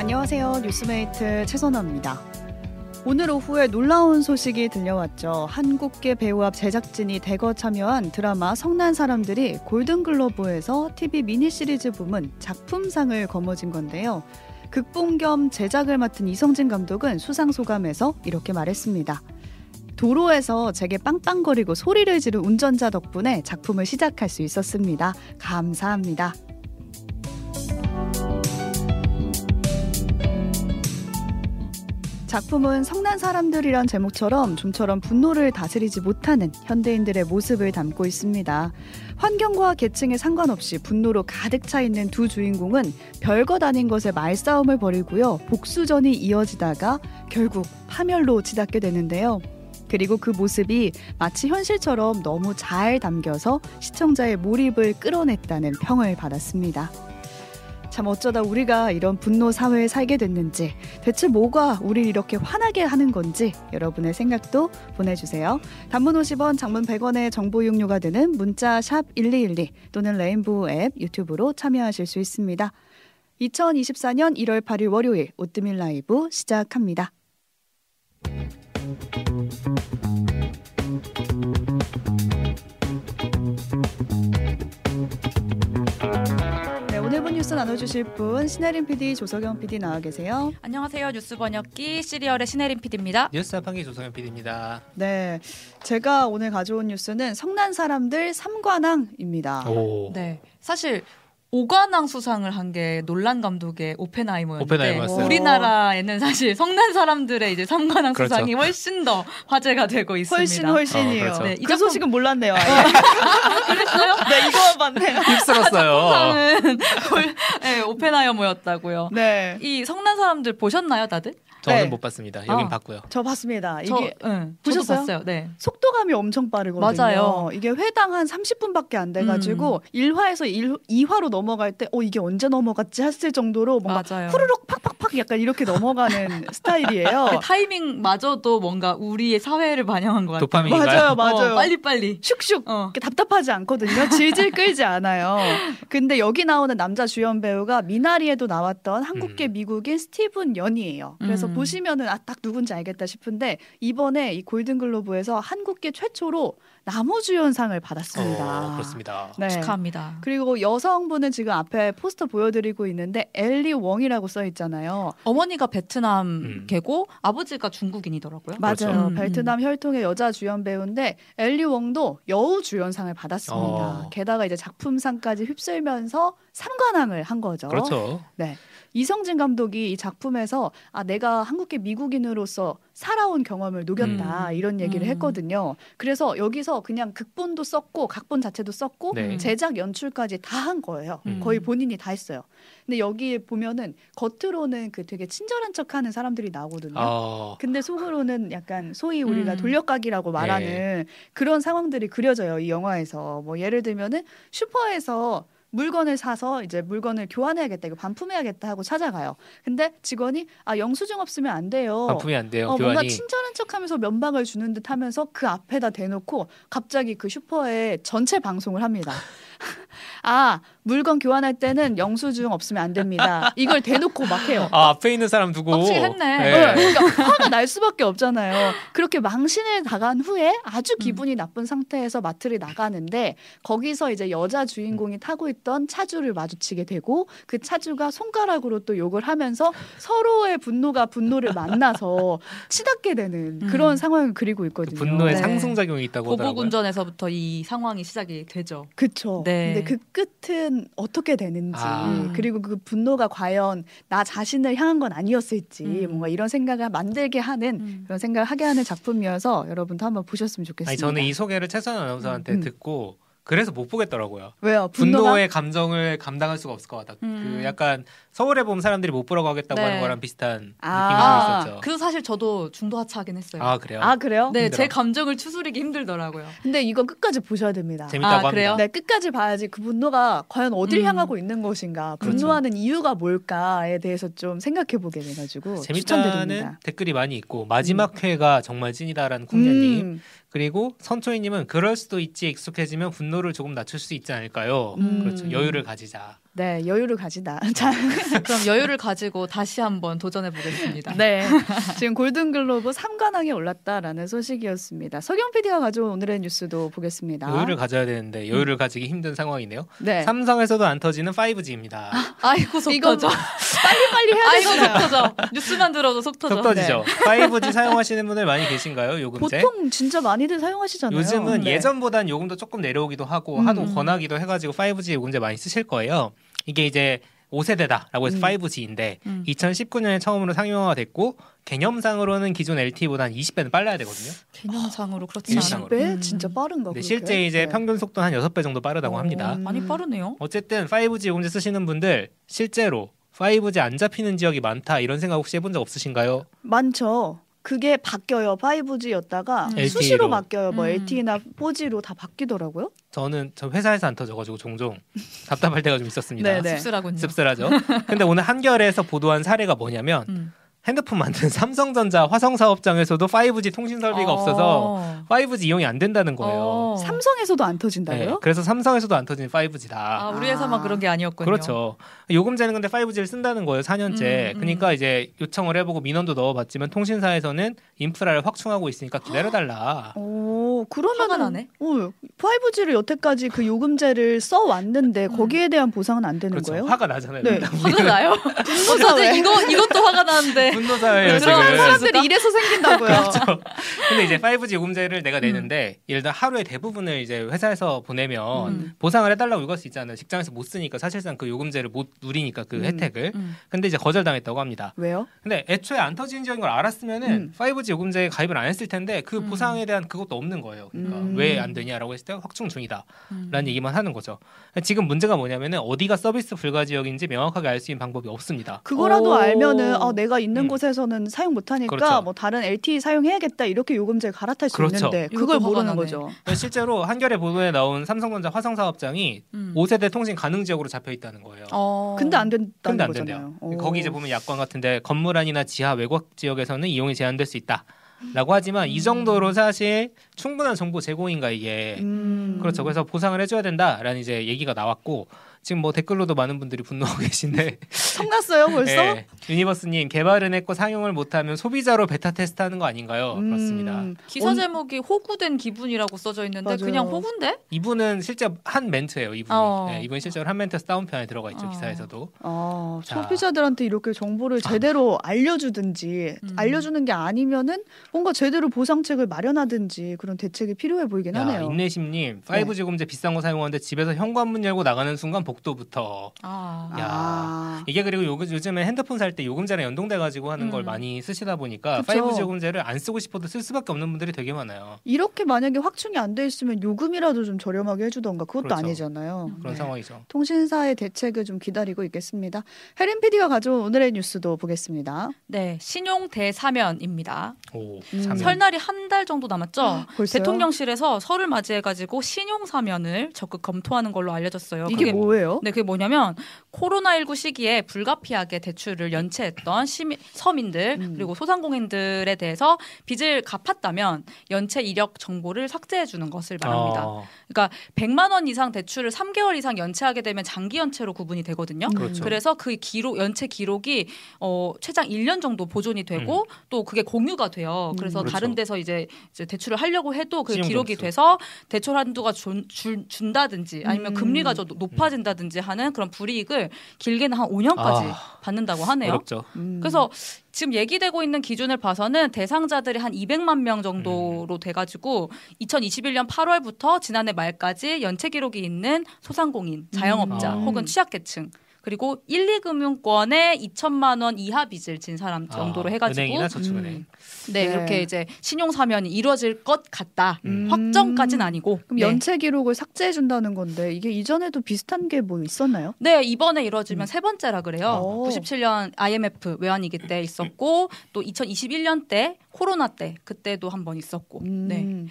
안녕하세요. 뉴스메이트 최선아입니다. 오늘 오후에 놀라운 소식이 들려왔죠. 한국계 배우와 제작진이 대거 참여한 드라마 성난 사람들이 골든글로브에서 TV 미니 시리즈 부문 작품상을 거머쥔 건데요. 극본 겸 제작을 맡은 이성진 감독은 수상 소감에서 이렇게 말했습니다. 도로에서 제게 빵빵거리고 소리를 지른 운전자 덕분에 작품을 시작할 수 있었습니다. 감사합니다. 작품은 성난 사람들이란 제목처럼 좀처럼 분노를 다스리지 못하는 현대인들의 모습을 담고 있습니다. 환경과 계층에 상관없이 분노로 가득 차 있는 두 주인공은 별것 아닌 것에 말싸움을 벌이고요. 복수전이 이어지다가 결국 파멸로 치닫게 되는데요. 그리고 그 모습이 마치 현실처럼 너무 잘 담겨서 시청자의 몰입을 끌어냈다는 평을 받았습니다. 참 어쩌다 우리가 이런 분노 사회에 살게 됐는지 대체 뭐가 우리 이렇게 화나게 하는 건지 여러분의 생각도 보내주세요. 단문 50원, 장문 100원의 정보 용료가 되는 문자 샵 1212 또는 레인보우 앱 유튜브로 참여하실 수 있습니다. 2024년 1월 8일 월요일 오뜨밀 라이브 시작합니다. 나눠주실 분 신혜림 PD, 조석영 PD 나와 계세요. 안녕하세요. 뉴스 번역기 시리얼의 신혜림 PD입니다. 뉴스 한판기 조성현 PD입니다. 네, 제가 오늘 가져온 뉴스는 성난 사람들 삼관왕입니다. 오. 네. 사실 오관왕 수상을 한 게 논란 감독의 오펜하이머였는데. 우리나라에는 사실 성난 사람들의 이제 삼관왕 그렇죠. 수상이 훨씬 더 화제가 되고 있습니다. 훨씬 훨씬이에요. 어, 그렇죠. 네, 이그 작품- 소식은 몰랐네요. 아예. 그랬어요? 네, 이거만 봤네요. 휩쓸었어요. 상은 네, 오펜하이머였다고요. 네, 이 성난 사람들 보셨나요, 다들? 저는 네. 못 봤습니다. 여긴 아. 봤고요. 저 봤습니다. 저, 이게 응, 보셨어요? 저도 봤어요. 네. 속 도감이 엄청 빠르거든요. 맞아요. 이게 회당 한 30분밖에 안 돼가지고 1화에서 1, 2화로 넘어갈 때, 어, 이게 언제 넘어갔지 했을 정도로 뭔가 맞아요. 후루룩 팍팍 팍 약간 이렇게 넘어가는 스타일이에요. 그 타이밍마저도 뭔가 우리의 사회를 반영한 것 같아요. 도파민인가요? 맞아요, 맞아요. 어, 빨리빨리. 슉슉 어. 이렇게 답답하지 않거든요. 질질 끌지 않아요. 근데 여기 나오는 남자 주연 배우가 미나리에도 나왔던 한국계 음. 미국인 스티븐 연이에요. 그래서 음. 보시면은 아 딱 누군지 알겠다 싶은데 이번에 이 골든글로브에서 한국계 최초로 나무주연상을 받았습니다. 어, 그렇습니다. 네. 축하합니다. 그리고 여성분은 지금 앞에 포스터 보여드리고 있는데 엘리 웡이라고 써 있잖아요. 어머니가 베트남 음. 개고 아버지가 중국인이더라고요. 그렇죠. 맞아요. 음, 베트남 혈통의 여자 주연 배우인데 엘리 웡도 여우 주연상을 받았습니다. 어. 게다가 이제 작품상까지 휩쓸면서 삼관왕을 한 거죠. 그렇죠. 네. 이성진 감독이 이 작품에서 아 내가 한국계 미국인으로서 살아온 경험을 녹였다 음. 이런 얘기를 음. 했거든요. 그래서 여기서 그냥 극본도 썼고 각본 자체도 썼고 네. 제작 연출까지 다 한 거예요. 음. 거의 본인이 다 했어요. 근데 여기 보면은 겉으로는 그 되게 친절한 척하는 사람들이 나오거든요. 어, 근데 속으로는 약간 소위 우리가 음. 돌려가기라고 말하는 네. 그런 상황들이 그려져요 이 영화에서 뭐 예를 들면은 슈퍼에서 물건을 사서 이제 물건을 교환해야겠다 이거 반품해야겠다 하고 찾아가요. 근데 직원이 아 영수증 없으면 안 돼요. 반품이 안 돼요. 어, 뭔가 교환이. 친절한 척하면서 면박을 주는 듯하면서 그 앞에다 대놓고 갑자기 그 슈퍼에 전체 방송을 합니다. 아 물건 교환할 때는 영수증 없으면 안 됩니다. 이걸 대놓고 막 해요. 아 앞에 있는 사람 두고. 빡치게 했네. 네, 그러니까 화가 날 수밖에 없잖아요. 그렇게 망신을 당한 후에 아주 기분이 나쁜 상태에서 마트를 나가는데 거기서 이제 여자 주인공이 타고 있던 차주를 마주치게 되고 그 차주가 손가락으로 또 욕을 하면서 서로의 분노가 분노를 만나서 치닫게 되는 그런 음. 상황을 그리고 그 있거든요. 분노의 네. 상승작용이 있다고 하더라고요. 보복 운전에서부터 이 상황이 시작이 되죠. 그쵸. 네. 근데 그 끝은 어떻게 되는지, 아. 그리고 그 분노가 과연 나 자신을 향한 건 아니었을지, 음. 뭔가 이런 생각을 만들게 하는 음. 그런 생각을 하게 하는 작품이어서 여러분도 한번 보셨으면 좋겠습니다. 아니 저는 이 소개를 최선 아나운서한테 음. 듣고 그래서 못 보겠더라고요. 왜요? 분노가 분노의 감정을 감당할 수가 없을 것 같다. 음. 그 약간 서울에 보면 사람들이 못 보라고 하겠다고 네. 하는 거랑 비슷한 아. 느낌이 아, 있었죠. 그 사실 저도 중도 하차하긴 했어요. 아 그래요? 아 그래요? 네, 힘들어. 제 감정을 추스리기 힘들더라고요. 근데 이건 끝까지 보셔야 됩니다. 재밌다고 아, 그래요? 합니다. 네, 끝까지 봐야지 그 분노가 과연 어디를 음. 향하고 있는 것인가, 그렇죠. 분노하는 이유가 뭘까에 대해서 좀 생각해 보게 돼가지고 재밌다는 추천드립니다. 댓글이 많이 있고 마지막 회가 정말 찐이다라는 쿵녀님 음, 그리고 선초이님은 그럴 수도 있지 익숙해지면 분노를 조금 낮출 수 있지 않을까요? 음. 그렇죠 여유를 가지자. 네, 여유를 가지다. 자, 그럼 여유를 가지고 다시 한번 도전해 보겠습니다. 네. 지금 골든글로브 3관왕에 올랐다라는 소식이었습니다. 석영 PD가 가져온 오늘의 뉴스도 보겠습니다. 여유를 가져야 되는데 여유를 가지기 힘든 상황이네요. 네. 삼성에서도 안 터지는 5G입니다. 아이고 속 이건 터져. 빨리빨리 해야 아이고 속. 터져. 뉴스만 들어도 속 터져. 속 터지죠. 5G 사용하시는 분들 많이 계신가요? 요금제? 보통 진짜 많이들 사용하시잖아요. 요즘은 네. 예전보단 요금도 조금 내려오기도 하고 음. 하도 권하기도 해가지고 5G 요금제 많이 쓰실 거예요. 이게 이제 5세대다라고 해서 음. 5G인데 음. 2019년에 처음으로 상용화가 됐고 개념상으로는 기존 LTE보다 한 20배는 빨라야 되거든요. 개념상으로 그렇지 일상으로. 않아요. 20배? 음. 진짜 빠른가 그렇게? 실제 이제 네. 평균 속도 한 6배 정도 빠르다고 합니다. 음. 많이 빠르네요. 어쨌든 5G 요금제 쓰시는 분들 실제로 5G 안 잡히는 지역이 많다 이런 생각 혹시 해본 적 없으신가요? 많죠. 그게 바뀌어요. 5G였다가 음. 수시로 바뀌어요. 뭐 음. LTE나 4G로 다 바뀌더라고요. 저는 저 회사에서 안 터져가지고 종종 답답할 때가 좀 있었습니다. 씁쓸하군요. 씁쓸하죠. 근데 오늘 한겨레에서 보도한 사례가 뭐냐면 음. 핸드폰 만드는 삼성전자 화성 사업장에서도 5G 통신 설비가 없어서 어. 5G 이용이 안 된다는 거예요. 어. 삼성에서도 안 네, 터진다고요? 그래서 삼성에서도 안 터지는 5G다. 아, 우리 회사만 아. 그런 게 아니었군요. 그렇죠. 요금제는 근데 5G를 쓴다는 거예요. 4년째. 음, 음. 그러니까 이제 요청을 해보고 민원도 넣어봤지만 통신사에서는 인프라를 확충하고 있으니까 기다려달라. 오, 그러면은 나네. 어, 5G를 여태까지 그 요금제를 써 왔는데 음. 거기에 대한 보상은 안 되는 그렇죠. 거예요? 화가 나잖아요. 네. 화가 나요? 어쩌지 이거 이것도 화가 나는데. 분노 사회예요 지금. 들어가는 사람들이 이래서 생긴다고요. 그렇죠. 근데 이제 5G 요금제를 내가 내는데 예를 들어 하루에 대부분을 이제 회사에서 보내면 음. 보상을 해달라고 이걸 수 있잖아요. 직장에서 못 쓰니까 사실상 그 요금제를 못 누리니까 그 음. 혜택을. 음. 근데 이제 거절당했다고 합니다. 왜요? 근데 애초에 안 터지는 지역인 걸 알았으면은 음. 5G 요금제에 가입을 안 했을 텐데 그 음. 보상에 대한 그것도 없는 거예요. 그러니까 음. 왜안 되냐라고 했을 때 확충 중이다라는 음. 얘기만 하는 거죠. 지금 문제가 뭐냐면은 어디가 서비스 불가 지역인지 명확하게 알 수 있는 방법이 없습니다. 그거라도 오. 알면은 어, 내가 있는 음. 곳에서는 사용 못하니까 그렇죠. 뭐 다른 LTE 사용해야겠다 이렇게 요금제 갈아탈 수 그렇죠. 있는데 그걸 모르는. 거죠. 실제로 한겨레 보도에 나온 삼성전자 화성 사업장이 음. 5세대 통신 가능 지역으로 잡혀 있다는 거예요. 어. 근데 안 된다는 근데 안 거잖아요. 된대요. 오. 거기 이제 보면 약관 같은데 건물 안이나 지하 외곽 지역에서는 이용이 제한될 수 있다. 라고 하지만 이 정도로 사실 충분한 정보 제공인가 이게 음. 그렇죠. 그래서 보상을 해줘야 된다라는 이제 얘기가 나왔고 지금 뭐 댓글로도 많은 분들이 분노하고 계신데 성났어요 벌써? 예, 유니버스님 개발은 했고 상용을 못하면 소비자로 베타 테스트하는 거 아닌가요? 음. 그렇습니다. 기사 언- 제목이 호구된 기분이라고 써져 있는데 맞아요. 그냥 호구인데? 이분은 실제 한 멘트예요. 이분이 어. 예, 이분이 실제로 한 멘트에서 다운편에 들어가 있죠 어. 기사에서도. 아, 자. 소비자들한테 이렇게 정보를 제대로 알려주든지 음. 알려주는 게 아니면은 뭔가 제대로 보상책을 마련하든지 그런 대책이 필요해 보이긴 야, 하네요. 인내심님 네. 5G 금제 비싼 거 사용하는데 집에서 현관문 열고 나가는 순간 복도부터 아. 야. 아, 이게 그리고 요, 요즘에 핸드폰 살 때 요금제랑 연동돼 가지고 하는 걸 음. 많이 쓰시다 보니까 그쵸. 5G 요금제를 안 쓰고 싶어도 쓸 수밖에 없는 분들이 되게 많아요. 이렇게 만약에 확충이 안 돼 있으면 요금이라도 좀 저렴하게 해주던가 그것도 그렇죠. 아니잖아요. 그런 네. 상황이죠. 통신사의 대책을 좀 기다리고 있겠습니다. 혜린 PD가 가져온 오늘의 뉴스도 보겠습니다. 네, 신용 대사면입니다. 오, 음. 사면. 설날이 한 달 정도 남았죠. 벌써요? 대통령실에서 설을 맞이해가지고 신용 사면을 적극 검토하는 걸로 알려졌어요. 이게 뭐예요? 네, 그게 뭐냐면 코로나19 시기에 불가피하게 대출을 연체했던 시민, 서민들 음. 그리고 소상공인들에 대해서 빚을 갚았다면 연체 이력 정보를 삭제해 주는 것을 말합니다. 어, 그러니까 100만 원 이상 대출을 3개월 이상 연체하게 되면 장기 연체로 구분이 되거든요. 음. 그렇죠. 그래서 그 기록 연체 기록이 어 최장 1년 정도 보존이 되고 또 그게 공유가 돼요. 그래서 음. 그렇죠. 다른 데서 이제, 이제 대출을 하려고 해도 그 기록이 점수. 돼서 대출 한도가 준, 준, 준다든지 아니면 음. 금리가 좀 높아진다든지 하는 그런 불이익을 길게는 한 5년까지 아, 받는다고 하네요. 어렵죠. 음. 그래서 지금 얘기되고 있는 기준을 봐서는 대상자들이 한 200만 명 음. 정도로 돼가지고 2021년 8월부터 지난해 말까지 연체 기록이 있는 소상공인, 자영업자 음. 혹은 취약계층 그리고 1, 2금융권에 2천만 원 이하 빚을 진 사람 정도로 아, 해가지고 은행이나 저축은행. 음. 네, 네. 이렇게 이제 신용 사면이 이루어질 것 같다. 음. 확정까지는 아니고. 그럼 네. 연체 기록을 삭제해 준다는 건데 이게 이전에도 비슷한 게 뭐 있었나요? 네, 이번에 이루어지면 음. 세 번째라 그래요. 오. 97년 IMF 외환위기 때 있었고 또 2021년 때 코로나 때 그때도 한 번 있었고. 네. 음.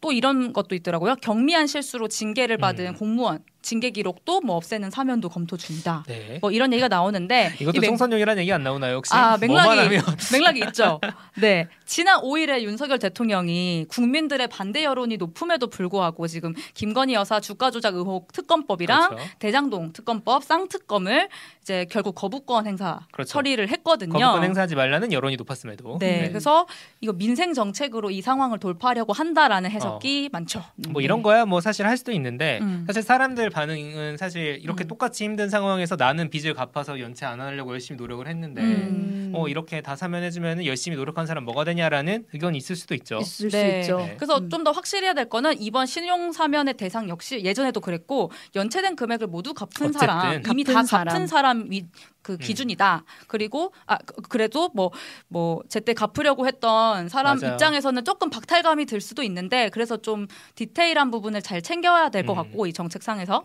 또 이런 것도 있더라고요. 경미한 실수로 징계를 받은 음. 공무원 징계 기록도 뭐 없애는 사면도 검토 중이다. 네. 뭐 이런 얘기가 나오는데 이것도 이 맥- 총선용이라는 얘기 안 나오나요 혹시? 아, 맥락이 맥락이 있죠. 네. 지난 5일에 윤석열 대통령이 국민들의 반대 여론이 높음에도 불구하고 지금 김건희 여사 주가 조작 의혹 특검법이랑 그렇죠. 대장동 특검법 쌍특검을 이제 결국 거부권 행사 그렇죠. 처리를 했거든요. 거부권 행사하지 말라는 여론이 높았음에도 네, 그래서 이거 민생 정책으로 이 상황을 돌파하려고 한다라는 해석이 많죠. 뭐 이런 거야 뭐 사실 할 수도 있는데 음. 사실 사람들 반응은 사실 이렇게 음. 똑같이 힘든 상황에서 나는 빚을 갚아서 연체 안 하려고 열심히 노력을 했는데 음. 어 이렇게 다 사면해주면 열심히 노력한 사람 뭐가 되냐 라는 의견이 있을 수도 있죠. 있을 네. 수 있죠. 네. 그래서 음. 좀더 확실해야 될 거는 이번 신용 사면의 대상 역시 예전에도 그랬고 연체된 금액을 모두 갚은 어쨌든 사람 이미 갚은 다 사람. 갚은 사람이 그 음. 기준이다. 그리고 아 그- 그래도 뭐뭐 제때 갚으려고 했던 사람 맞아요. 입장에서는 조금 박탈감이 들 수도 있는데 그래서 좀 디테일한 부분을 잘 챙겨야 될것 음. 같고 이 정책상에서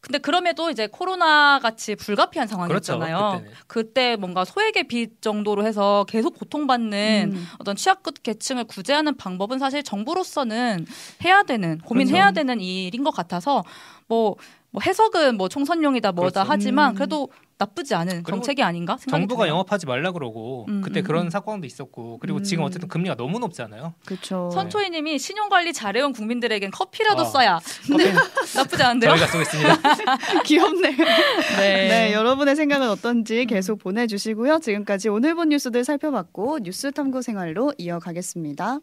근데 그럼에도 이제 코로나 같이 불가피한 상황이었잖아요. 그렇죠. 그때 뭔가 소액의 빚 정도로 해서 계속 고통받는 음. 어떤 취약급 계층을 구제하는 방법은 사실 정부로서는 해야 되는 고민해야 그렇죠. 되는 일인 것 같아서 뭐, 뭐 해석은 뭐 총선용이다 뭐다 그렇죠. 하지만 음. 그래도 나쁘지 않은 정책이 아닌가 생각이 정부가 드네요. 영업하지 말라 그러고 음, 그때 음, 그런 음. 사건도 있었고 그리고 음. 지금 어쨌든 금리가 너무 높잖아요. 그렇죠. 선초희님이 신용 관리 잘해온 국민들에겐 커피라도 어. 써야 커피는 나쁘지 않은데요? 저희가 쏘겠습니다. 귀엽네요. 네. 네, 여러분의 생각은 어떤지 계속 보내주시고요. 지금까지 오늘 본 뉴스들 살펴봤고 뉴스 탐구 생활로 이어가겠습니다.